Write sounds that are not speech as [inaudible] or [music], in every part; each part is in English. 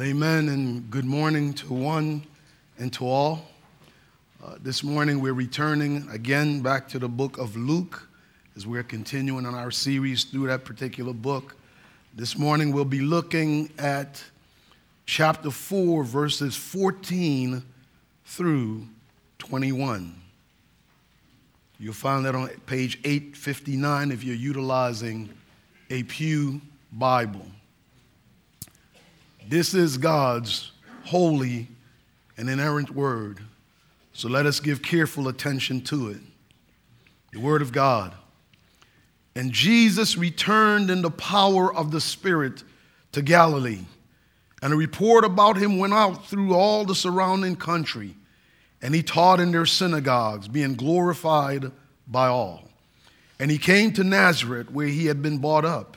Amen, and good morning to one and to all. Uh, this morning we're returning again back to the book of Luke as we're continuing on our series through that particular book. This morning we'll be looking at chapter 4, verses 14 through 21. You'll find that on page 859 if you're utilizing a Pew Bible. This is God's holy and inerrant word. So let us give careful attention to it. The word of God. And Jesus returned in the power of the Spirit to Galilee. And a report about him went out through all the surrounding country. And he taught in their synagogues, being glorified by all. And he came to Nazareth, where he had been brought up.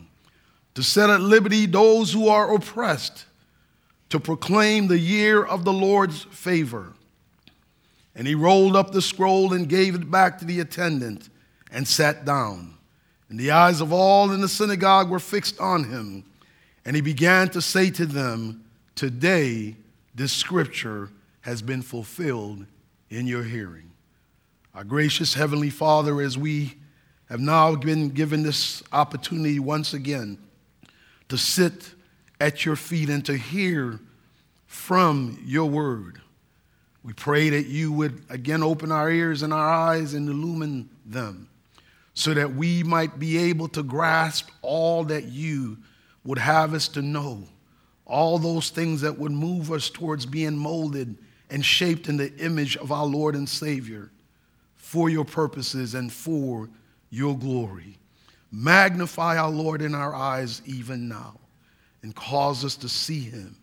to set at liberty those who are oppressed, to proclaim the year of the Lord's favor. And he rolled up the scroll and gave it back to the attendant and sat down. And the eyes of all in the synagogue were fixed on him. And he began to say to them, Today this scripture has been fulfilled in your hearing. Our gracious Heavenly Father, as we have now been given this opportunity once again to sit at your feet and to hear from your word. We pray that you would again open our ears and our eyes and illumine them so that we might be able to grasp all that you would have us to know, all those things that would move us towards being molded and shaped in the image of our Lord and Savior for your purposes and for your glory. Magnify our Lord in our eyes even now and cause us to see him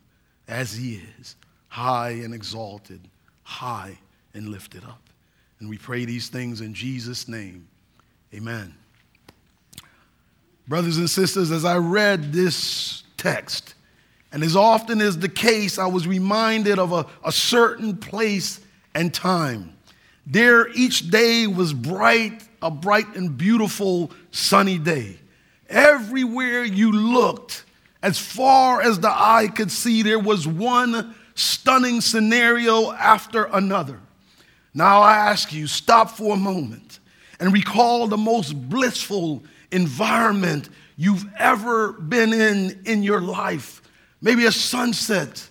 as he is, high and exalted, high and lifted up. And we pray these things in Jesus' name. Amen. Brothers and sisters, as I read this text, and as often is the case, I was reminded of a, a certain place and time. There, each day was bright a bright and beautiful sunny day. Everywhere you looked, as far as the eye could see, there was one stunning scenario after another. Now I ask you, stop for a moment and recall the most blissful environment you've ever been in in your life. Maybe a sunset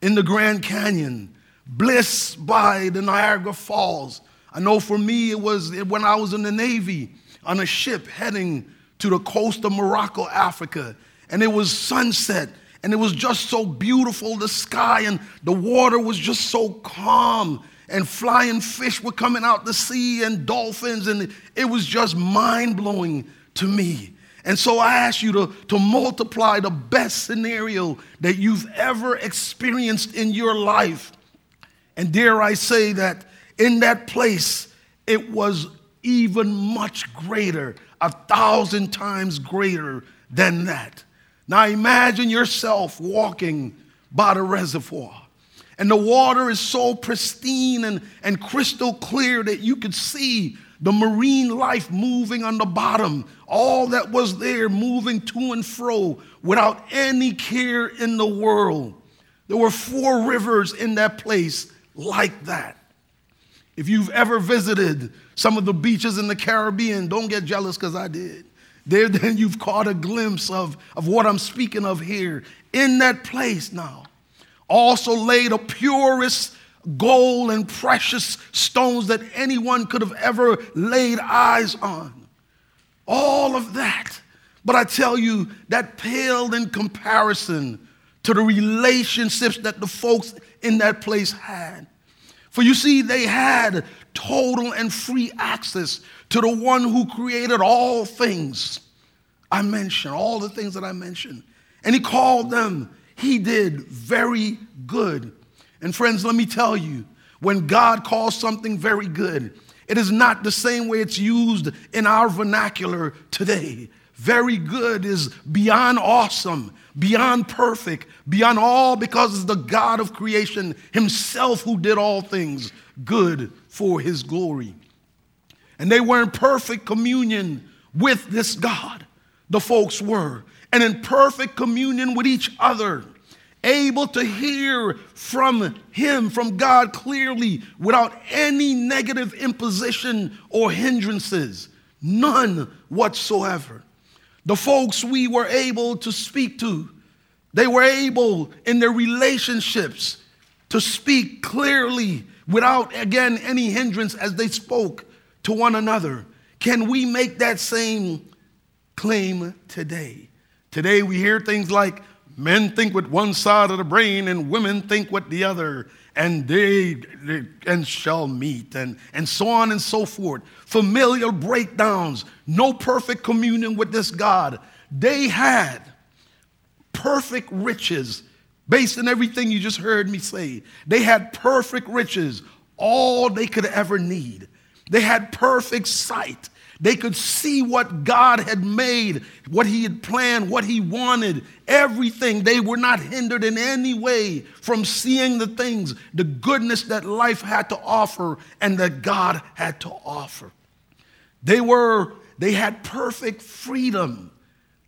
in the Grand Canyon, bliss by the Niagara Falls, I know for me, it was when I was in the Navy on a ship heading to the coast of Morocco, Africa, and it was sunset, and it was just so beautiful, the sky, and the water was just so calm, and flying fish were coming out the sea, and dolphins, and it was just mind blowing to me. And so I ask you to, to multiply the best scenario that you've ever experienced in your life. And dare I say that in that place, it was even much greater, a thousand times greater than that. Now imagine yourself walking by the reservoir. And the water is so pristine and, and crystal clear that you could see the marine life moving on the bottom, all that was there moving to and fro without any care in the world. There were four rivers in that place like that. If you've ever visited some of the beaches in the Caribbean, don't get jealous because I did. There, [laughs] then you've caught a glimpse of, of what I'm speaking of here. In that place now, also laid the purest gold and precious stones that anyone could have ever laid eyes on. All of that. But I tell you, that paled in comparison to the relationships that the folks in that place had. For you see, they had total and free access to the one who created all things I mentioned, all the things that I mentioned. And he called them he did very good. And friends, let me tell you, when God calls something very good, it is not the same way it's used in our vernacular today. Very good is beyond awesome, beyond perfect, beyond all because it's the God of creation himself who did all things good for his glory. And they were in perfect communion with this God, the folks were, and in perfect communion with each other able to hear from Him, from God clearly, without any negative imposition or hindrances. None whatsoever. The folks we were able to speak to, they were able in their relationships to speak clearly without, again, any hindrance as they spoke to one another. Can we make that same claim today? Today we hear things like, Men think with one side of the brain and women think with the other, and they, they, and shall meet, and, and so on and so forth. Familiar breakdowns, no perfect communion with this God. They had perfect riches based on everything you just heard me say. They had perfect riches, all they could ever need. They had perfect sight. They could see what God had made, what He had planned, what He wanted, everything. They were not hindered in any way from seeing the things, the goodness that life had to offer and that God had to offer. They were, they had perfect freedom.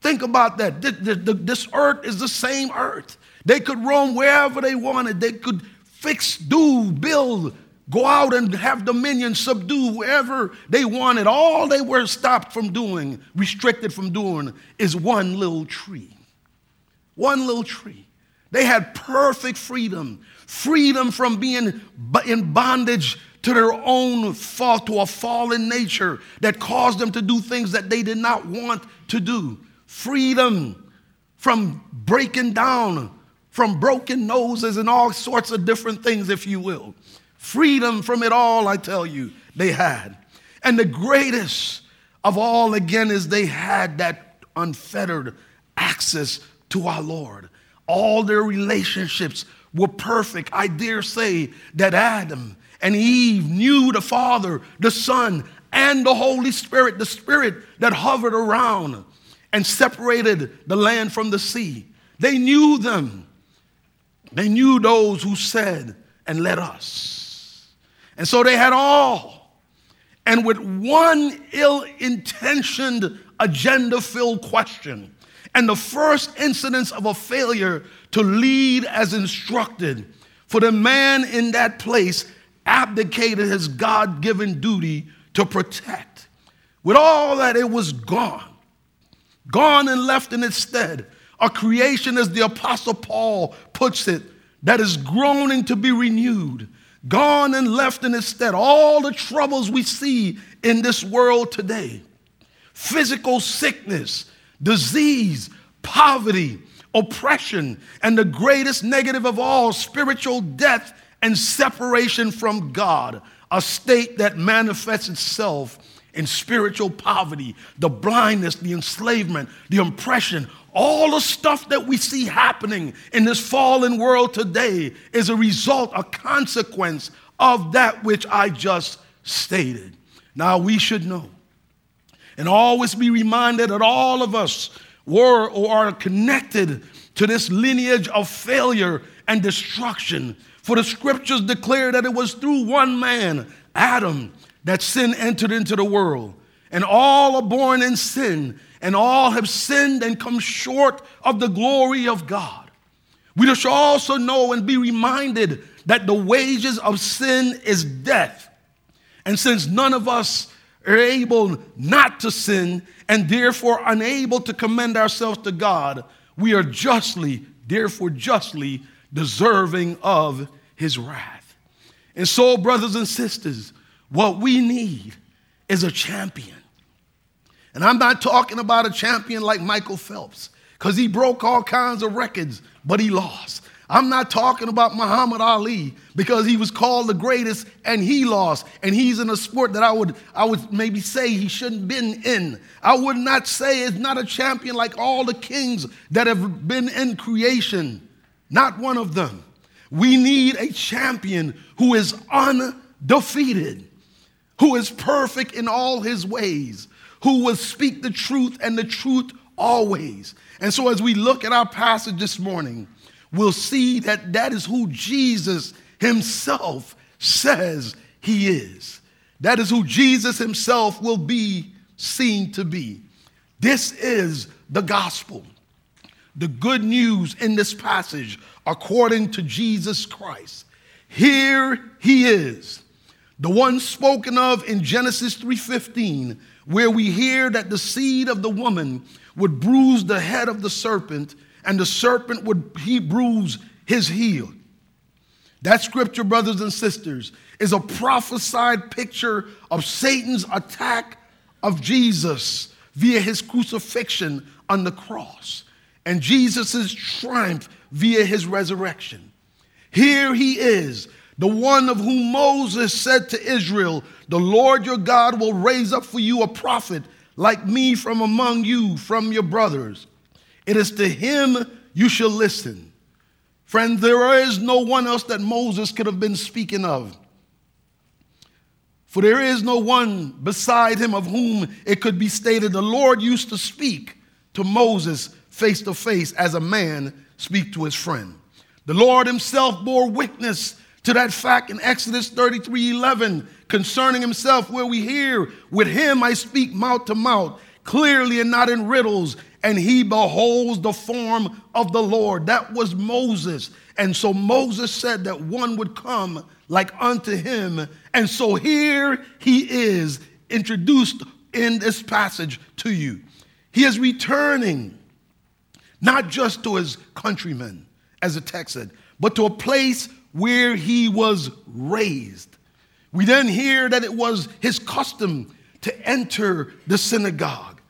Think about that. This earth is the same earth. They could roam wherever they wanted. They could fix, do, build, go out and have dominion, subdue whoever they wanted. All they were stopped from doing, restricted from doing, is one little tree. One little tree. They had perfect freedom, freedom from being in bondage to their own fault, to a fallen nature that caused them to do things that they did not want to do. Freedom from breaking down, from broken noses and all sorts of different things, if you will. Freedom from it all, I tell you, they had. And the greatest of all, again, is they had that unfettered access to our Lord. All their relationships were perfect. I dare say that Adam and Eve knew the Father, the Son, and the Holy Spirit, the Spirit that hovered around and separated the land from the sea. They knew them. They knew those who said, and let us. And so they had all. And with one ill intentioned, agenda filled question, and the first incidence of a failure to lead as instructed, for the man in that place abdicated his God given duty to protect. With all that, it was gone. Gone and left in its stead. A creation, as the Apostle Paul puts it, that is groaning to be renewed gone and left in its stead all the troubles we see in this world today physical sickness, disease, poverty, oppression, and the greatest negative of all, spiritual death and separation from God, a state that manifests itself in spiritual poverty, the blindness, the enslavement, the oppression, all the stuff that we see happening in this fallen world today is a result, a consequence of that which I just stated. Now we should know and always be reminded that all of us were or are connected to this lineage of failure and destruction. For the scriptures declare that it was through one man, Adam, that sin entered into the world. And all are born in sin, and all have sinned and come short of the glory of God. We should also know and be reminded that the wages of sin is death. And since none of us are able not to sin and therefore unable to commend ourselves to God, we are justly, therefore justly, deserving of his wrath. And so, brothers and sisters, what we need is a champion. And I'm not talking about a champion like Michael Phelps, because he broke all kinds of records, but he lost. I'm not talking about Muhammad Ali because he was called the greatest and he lost. And he's in a sport that I would, I would maybe say he shouldn't been in. I would not say it's not a champion like all the kings that have been in creation. not one of them. We need a champion who is undefeated, who is perfect in all his ways, who will speak the truth and the truth always. And so, as we look at our passage this morning, we'll see that that is who Jesus himself says he is. That is who Jesus himself will be seen to be. This is the gospel. The good news in this passage, according to Jesus Christ. Here he is, the one spoken of in Genesis 3:15, where we hear that the seed of the woman would bruise the head of the serpent, and the serpent would he bruise his heel. That scripture, brothers and sisters, is a prophesied picture of Satan's attack of Jesus via his crucifixion on the cross and Jesus' triumph via his resurrection. Here he is, the one of whom Moses said to Israel, The Lord your God will raise up for you a prophet like me from among you, from your brothers. It is to him you shall listen. Friends, there is no one else that Moses could have been speaking of. For there is no one beside him of whom it could be stated, the Lord used to speak to Moses face to face as a man speak to his friend. The Lord himself bore witness to that fact in Exodus 33 11 concerning himself, where we hear, With him I speak mouth to mouth, clearly and not in riddles, and he beholds the form of the Lord. That was Moses. And so Moses said that one would come like unto him. And so here he is introduced in this passage to you. He is returning not just to his countrymen, as the text said, but to a place where he was raised. We then hear that it was his custom to enter the synagogue.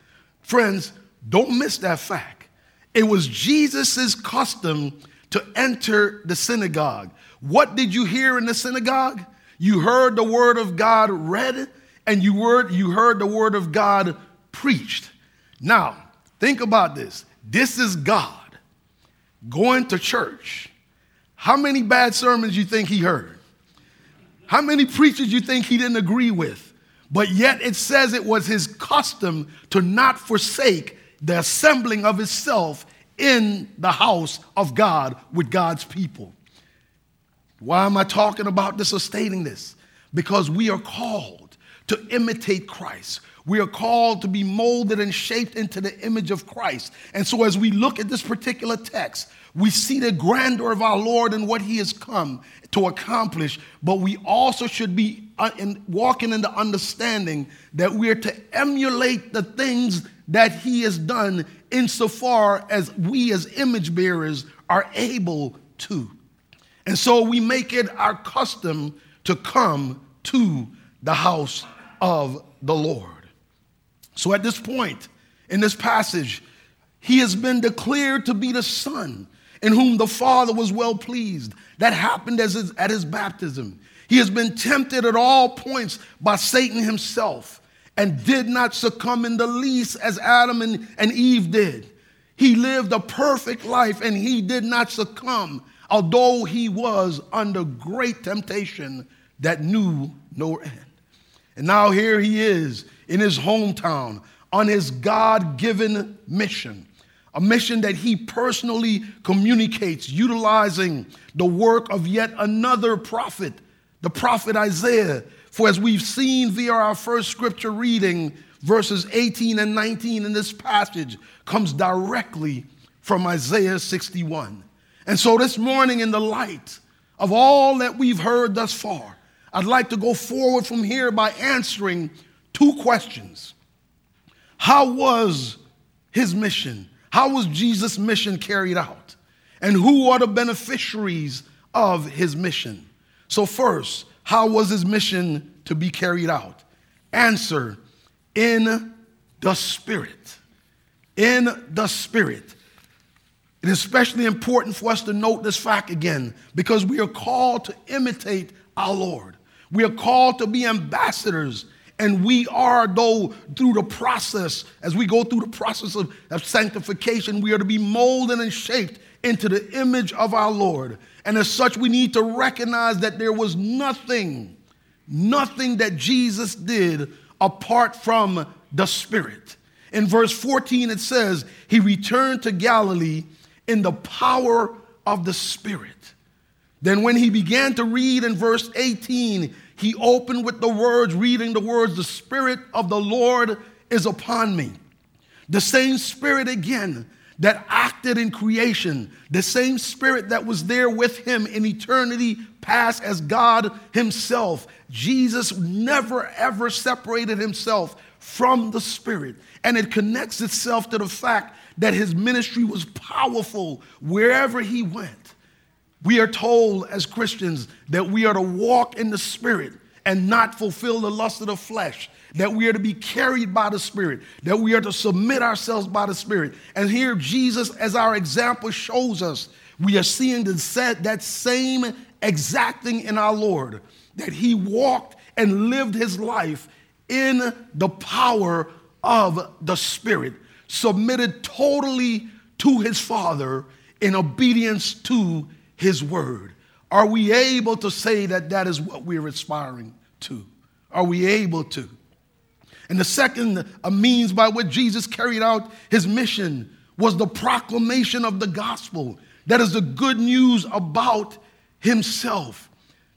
Friends, don't miss that fact. It was Jesus' custom to enter the synagogue. What did you hear in the synagogue? You heard the word of God read, and you heard, you heard the word of God preached. Now, think about this. This is God going to church. How many bad sermons you think he heard? How many preachers you think he didn't agree with? But yet it says it was his custom to not forsake the assembling of himself in the house of God with God's people. Why am I talking about this or stating this? Because we are called to imitate Christ. We are called to be molded and shaped into the image of Christ. And so, as we look at this particular text, we see the grandeur of our Lord and what He has come to accomplish, but we also should be uh, walking in the understanding that we are to emulate the things that He has done insofar as we, as image bearers, are able to. And so, we make it our custom to come to the house of the Lord. So at this point in this passage, he has been declared to be the Son in whom the Father was well pleased. That happened his, at his baptism. He has been tempted at all points by Satan himself and did not succumb in the least as Adam and, and Eve did. He lived a perfect life and he did not succumb, although he was under great temptation that knew no end. And now here he is in his hometown on his God given mission, a mission that he personally communicates, utilizing the work of yet another prophet, the prophet Isaiah. For as we've seen via our first scripture reading, verses 18 and 19 in this passage comes directly from Isaiah 61. And so this morning, in the light of all that we've heard thus far, I'd like to go forward from here by answering two questions. How was his mission? How was Jesus' mission carried out? And who are the beneficiaries of his mission? So, first, how was his mission to be carried out? Answer in the Spirit. In the Spirit. It is especially important for us to note this fact again because we are called to imitate our Lord. We are called to be ambassadors and we are, though, through the process, as we go through the process of, of sanctification, we are to be molded and shaped into the image of our Lord. And as such, we need to recognize that there was nothing, nothing that Jesus did apart from the Spirit. In verse 14, it says, He returned to Galilee in the power of the Spirit. Then, when he began to read in verse 18, he opened with the words, reading the words, The Spirit of the Lord is upon me. The same Spirit again that acted in creation, the same Spirit that was there with him in eternity past as God Himself. Jesus never ever separated Himself from the Spirit. And it connects itself to the fact that His ministry was powerful wherever He went. We are told as Christians that we are to walk in the Spirit and not fulfill the lust of the flesh, that we are to be carried by the Spirit, that we are to submit ourselves by the Spirit. And here, Jesus, as our example, shows us we are seeing that same exact thing in our Lord, that He walked and lived His life in the power of the Spirit, submitted totally to His Father in obedience to his word. Are we able to say that that is what we're aspiring to? Are we able to? And the second a means by which Jesus carried out his mission was the proclamation of the gospel. That is the good news about himself.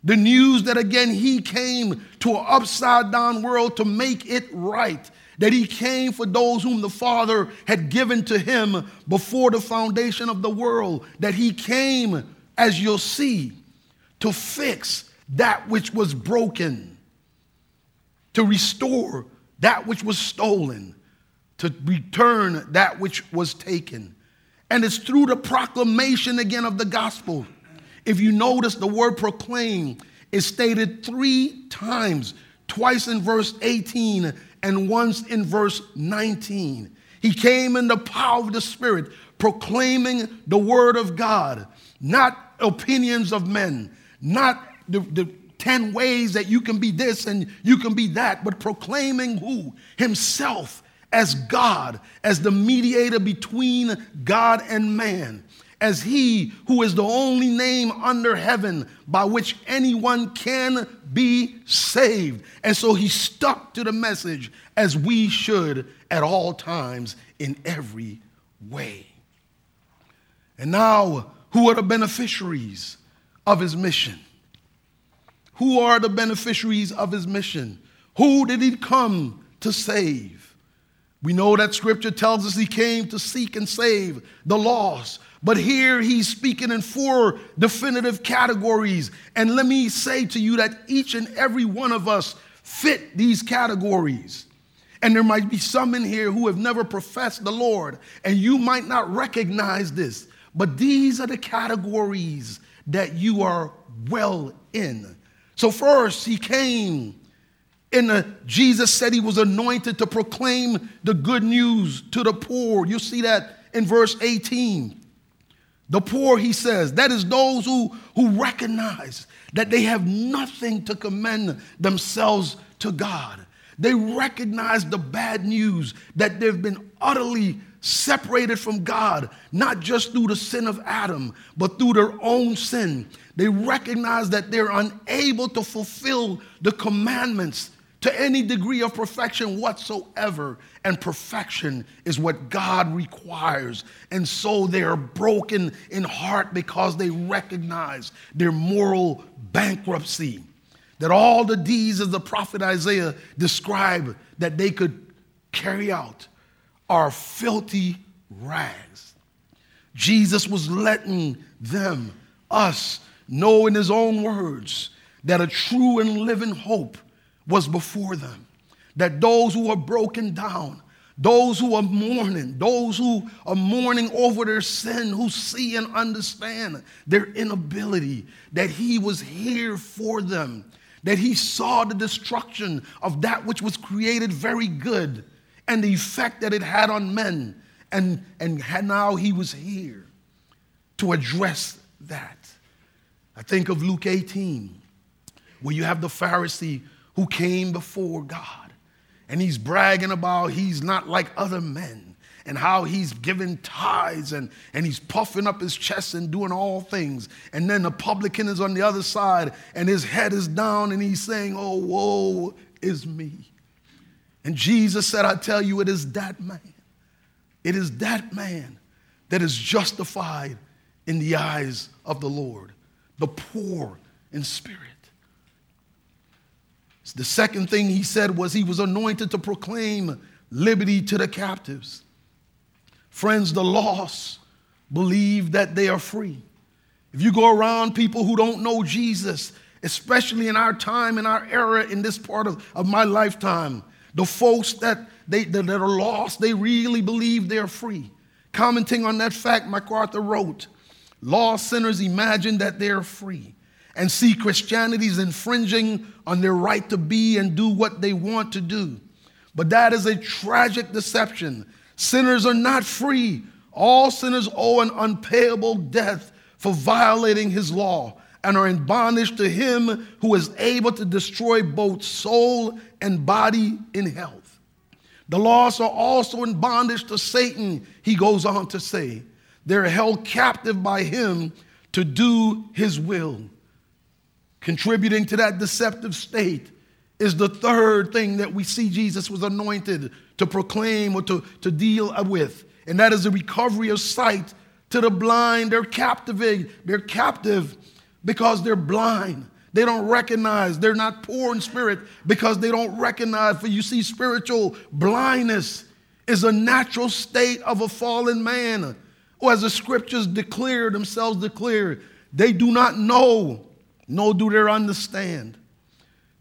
The news that again he came to an upside down world to make it right. That he came for those whom the Father had given to him before the foundation of the world. That he came as you'll see, to fix that which was broken, to restore that which was stolen, to return that which was taken. And it's through the proclamation again of the gospel. If you notice, the word proclaim is stated three times, twice in verse 18 and once in verse 19. He came in the power of the Spirit, proclaiming the word of God, not opinions of men, not the, the 10 ways that you can be this and you can be that, but proclaiming who? Himself as God, as the mediator between God and man, as He who is the only name under heaven by which anyone can be saved. And so He stuck to the message as we should at all times in every way. And now, who are the beneficiaries of his mission? Who are the beneficiaries of his mission? Who did he come to save? We know that scripture tells us he came to seek and save the lost. But here he's speaking in four definitive categories. And let me say to you that each and every one of us fit these categories. And there might be some in here who have never professed the Lord, and you might not recognize this. But these are the categories that you are well in. So, first, he came the, Jesus said he was anointed to proclaim the good news to the poor. You see that in verse 18. The poor, he says, that is those who, who recognize that they have nothing to commend themselves to God. They recognize the bad news that they've been utterly separated from God, not just through the sin of Adam, but through their own sin. They recognize that they're unable to fulfill the commandments to any degree of perfection whatsoever. And perfection is what God requires. And so they are broken in heart because they recognize their moral bankruptcy. That all the deeds of the prophet Isaiah describe that they could carry out are filthy rags. Jesus was letting them, us, know in his own words that a true and living hope was before them. That those who are broken down, those who are mourning, those who are mourning over their sin, who see and understand their inability, that he was here for them, that he saw the destruction of that which was created very good and the effect that it had on men. And, and now he was here to address that. I think of Luke 18, where you have the Pharisee who came before God and he's bragging about he's not like other men and how he's giving tithes and, and he's puffing up his chest and doing all things. And then the publican is on the other side and his head is down and he's saying, Oh, woe is me. And Jesus said, I tell you, it is that man. It is that man that is justified in the eyes of the Lord, the poor in spirit. The second thing he said was he was anointed to proclaim liberty to the captives. Friends, the lost believe that they are free. If you go around people who don't know Jesus, especially in our time, in our era, in this part of, of my lifetime, the folks that, they, that are lost, they really believe they're free. Commenting on that fact, MacArthur wrote, Lost sinners imagine that they're free and see Christianity as infringing on their right to be and do what they want to do. But that is a tragic deception. Sinners are not free. All sinners owe an unpayable debt for violating his law and are in bondage to him who is able to destroy both soul and body in health. The lost are also in bondage to Satan, he goes on to say. They're held captive by him to do his will. Contributing to that deceptive state is the third thing that we see Jesus was anointed to proclaim or to, to deal with, and that is the recovery of sight to the blind. They're captivated, they're captive because they're blind. They don't recognize, they're not poor in spirit because they don't recognize. For you see, spiritual blindness is a natural state of a fallen man. Or as the scriptures declare themselves declare, they do not know, nor do they understand.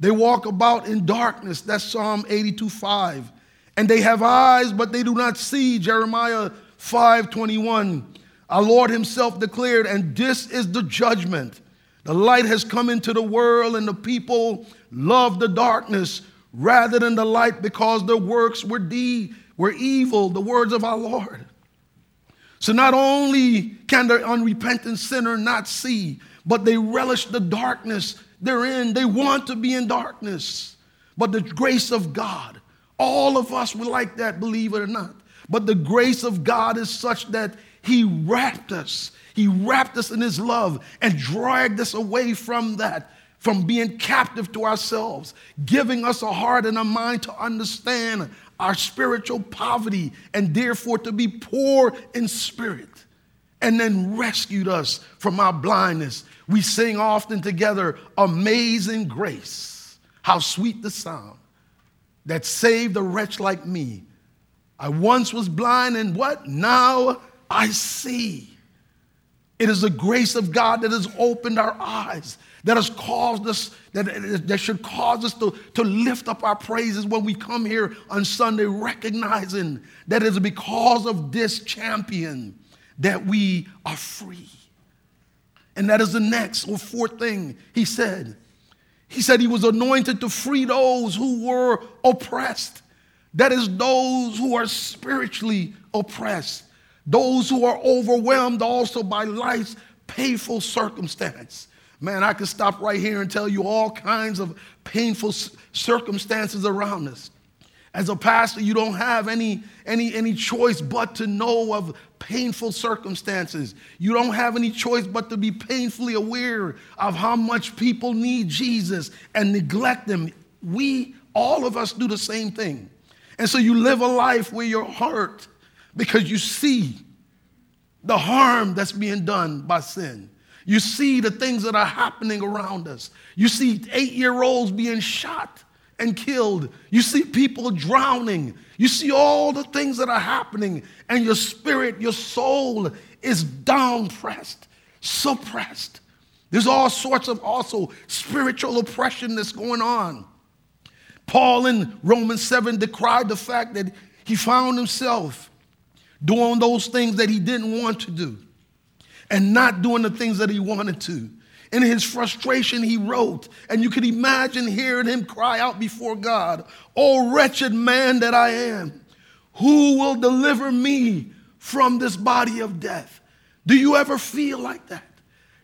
They walk about in darkness. That's Psalm 82 5. And they have eyes, but they do not see. Jeremiah 5 21. Our Lord Himself declared, and this is the judgment. The light has come into the world, and the people love the darkness rather than the light because their works were, de- were evil, the words of our Lord. So not only can the unrepentant sinner not see, but they relish the darkness they're in. They want to be in darkness. But the grace of God, all of us would like that, believe it or not. But the grace of God is such that He wrapped us. He wrapped us in His love and dragged us away from that, from being captive to ourselves, giving us a heart and a mind to understand our spiritual poverty and therefore to be poor in spirit, and then rescued us from our blindness we sing often together, Amazing Grace. How sweet the sound that saved a wretch like me. I once was blind and what? Now I see. It is the grace of God that has opened our eyes, that has caused us, that, that should cause us to, to lift up our praises when we come here on Sunday, recognizing that it is because of this champion that we are free. And that is the next or fourth thing he said. He said he was anointed to free those who were oppressed. That is, those who are spiritually oppressed, those who are overwhelmed also by life's painful circumstance. Man, I could stop right here and tell you all kinds of painful circumstances around us. As a pastor, you don't have any, any, any choice but to know of painful circumstances. You don't have any choice but to be painfully aware of how much people need Jesus and neglect them. We, all of us, do the same thing. And so you live a life where you're hurt because you see the harm that's being done by sin. You see the things that are happening around us. You see eight year olds being shot and killed. You see people drowning. You see all the things that are happening, and your spirit, your soul is downpressed, suppressed. There's all sorts of also spiritual oppression that's going on. Paul in Romans 7 decried the fact that he found himself doing those things that he didn't want to do and not doing the things that he wanted to. In his frustration, he wrote, and you can imagine hearing him cry out before God, Oh, wretched man that I am, who will deliver me from this body of death? Do you ever feel like that?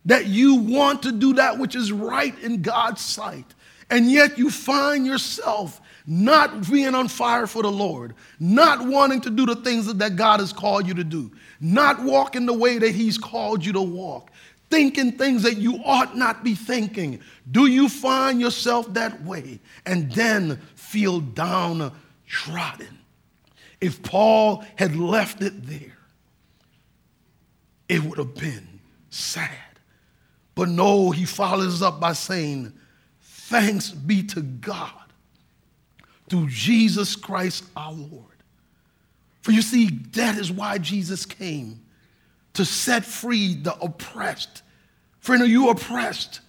That you want to do that which is right in God's sight, and yet you find yourself not being on fire for the Lord, not wanting to do the things that God has called you to do, not walking the way that He's called you to walk, thinking things that you ought not be thinking. Do you find yourself that way and then feel downtrodden? If Paul had left it there, it would have been sad. But no, he follows up by saying, Thanks be to God through Jesus Christ our Lord. For you see, that is why Jesus came to set free the oppressed. Friend, are you oppressed?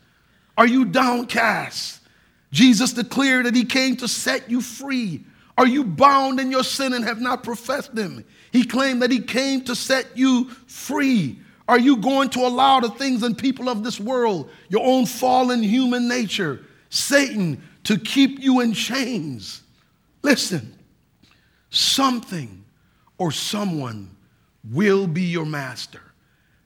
Are you downcast? Jesus declared that he came to set you free. Are you bound in your sin and have not professed him? He claimed that he came to set you free. Are you going to allow the things and people of this world, your own fallen human nature, Satan, to keep you in chains? Listen, something or someone will be your master.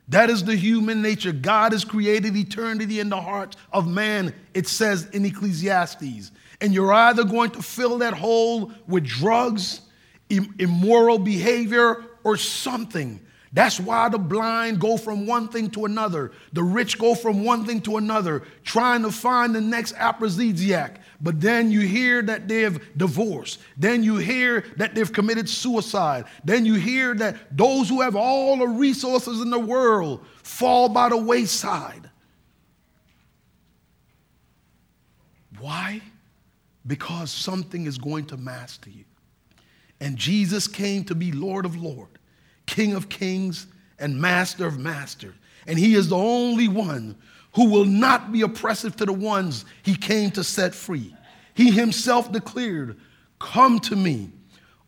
That is the human nature. God has created eternity in the heart of man, it says in Ecclesiastes. And you're either going to fill that hole with drugs, immoral behavior, or something. That's why the blind go from one thing to another. The rich go from one thing to another, trying to find the next aphrodisiac. But then you hear that they've divorced. Then you hear that they've committed suicide. Then you hear that those who have all the resources in the world fall by the wayside. Why? Because something is going to master you. And Jesus came to be Lord of Lords, King of Kings, and Master of Masters. And He is the only one who will not be oppressive to the ones he came to set free. He himself declared, Come to me,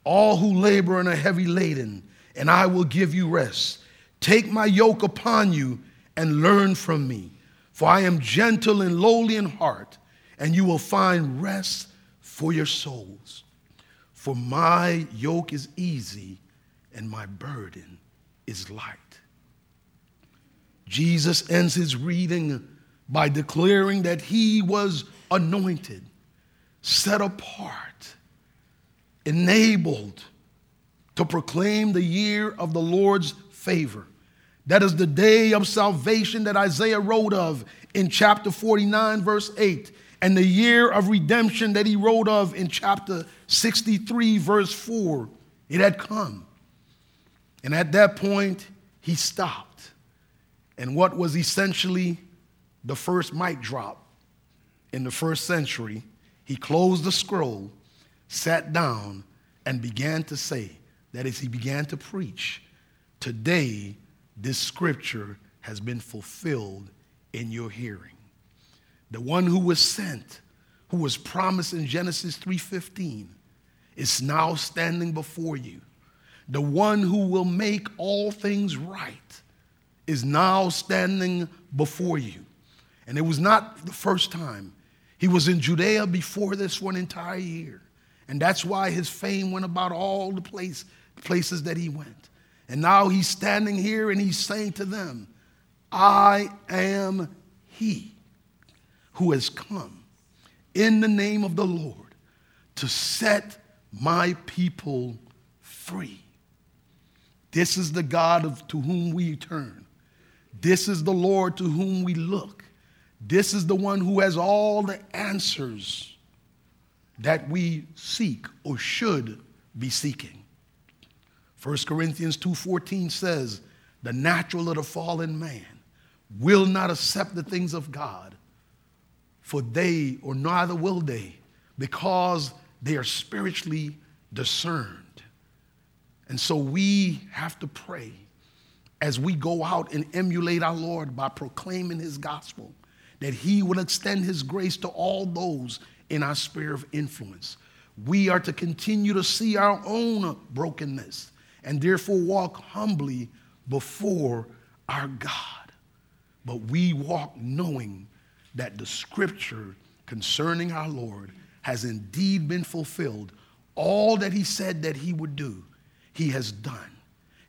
all who labor and are heavy laden, and I will give you rest. Take my yoke upon you and learn from me, for I am gentle and lowly in heart, and you will find rest for your souls. For my yoke is easy and my burden is light. Jesus ends his reading by declaring that he was anointed, set apart, enabled to proclaim the year of the Lord's favor. That is the day of salvation that Isaiah wrote of in chapter 49, verse 8, and the year of redemption that he wrote of in chapter 63, verse 4. It had come. And at that point, he stopped and what was essentially the first mic drop in the first century, he closed the scroll, sat down, and began to say that as he began to preach, today this scripture has been fulfilled in your hearing. The one who was sent, who was promised in Genesis 3:15, is now standing before you. The one who will make all things right is now standing before you. And it was not the first time. He was in Judea before this for an entire year. And that's why his fame went about all the place, places that he went. And now he's standing here and he's saying to them, I am he who has come in the name of the Lord to set my people free. This is the God of, to whom we turn. This is the Lord to whom we look. This is the one who has all the answers that we seek or should be seeking. 1 Corinthians 2:14 says, "The natural of the fallen man will not accept the things of God, for they or neither will they, because they are spiritually discerned." And so we have to pray as we go out and emulate our Lord by proclaiming his gospel, that he will extend his grace to all those in our sphere of influence. We are to continue to see our own brokenness and therefore walk humbly before our God. But we walk knowing that the scripture concerning our Lord has indeed been fulfilled. All that he said that he would do, he has done.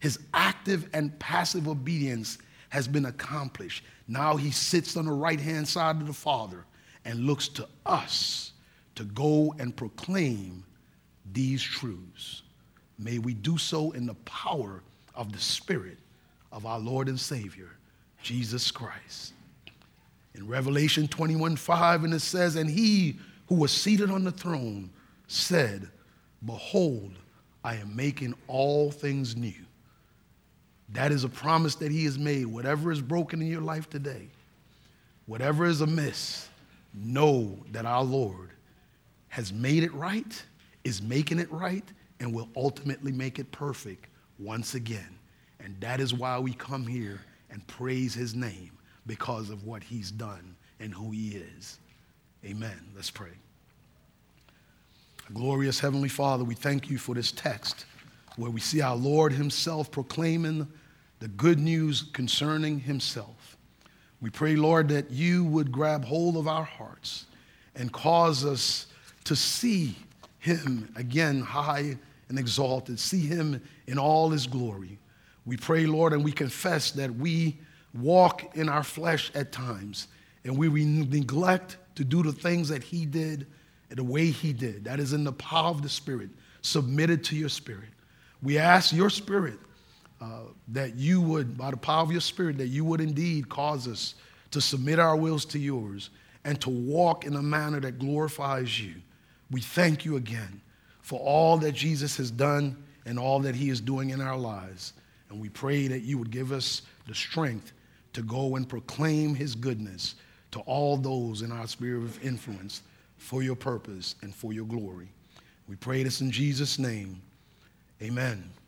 His active and passive obedience has been accomplished. Now he sits on the right hand side of the Father and looks to us to go and proclaim these truths. May we do so in the power of the Spirit of our Lord and Savior, Jesus Christ. In Revelation 21 5, and it says, And he who was seated on the throne said, Behold, I am making all things new. That is a promise that he has made. Whatever is broken in your life today, whatever is amiss, know that our Lord has made it right, is making it right, and will ultimately make it perfect once again. And that is why we come here and praise his name because of what he's done and who he is. Amen. Let's pray. Glorious Heavenly Father, we thank you for this text where we see our Lord himself proclaiming the good news concerning himself. We pray, Lord, that you would grab hold of our hearts and cause us to see him again high and exalted, see him in all his glory. We pray, Lord, and we confess that we walk in our flesh at times and we neglect to do the things that he did and the way he did. That is in the power of the Spirit, submitted to your Spirit. We ask your Spirit uh, that you would, by the power of your Spirit, that you would indeed cause us to submit our wills to yours and to walk in a manner that glorifies you. We thank you again for all that Jesus has done and all that he is doing in our lives. And we pray that you would give us the strength to go and proclaim his goodness to all those in our sphere of influence for your purpose and for your glory. We pray this in Jesus' name. Amen.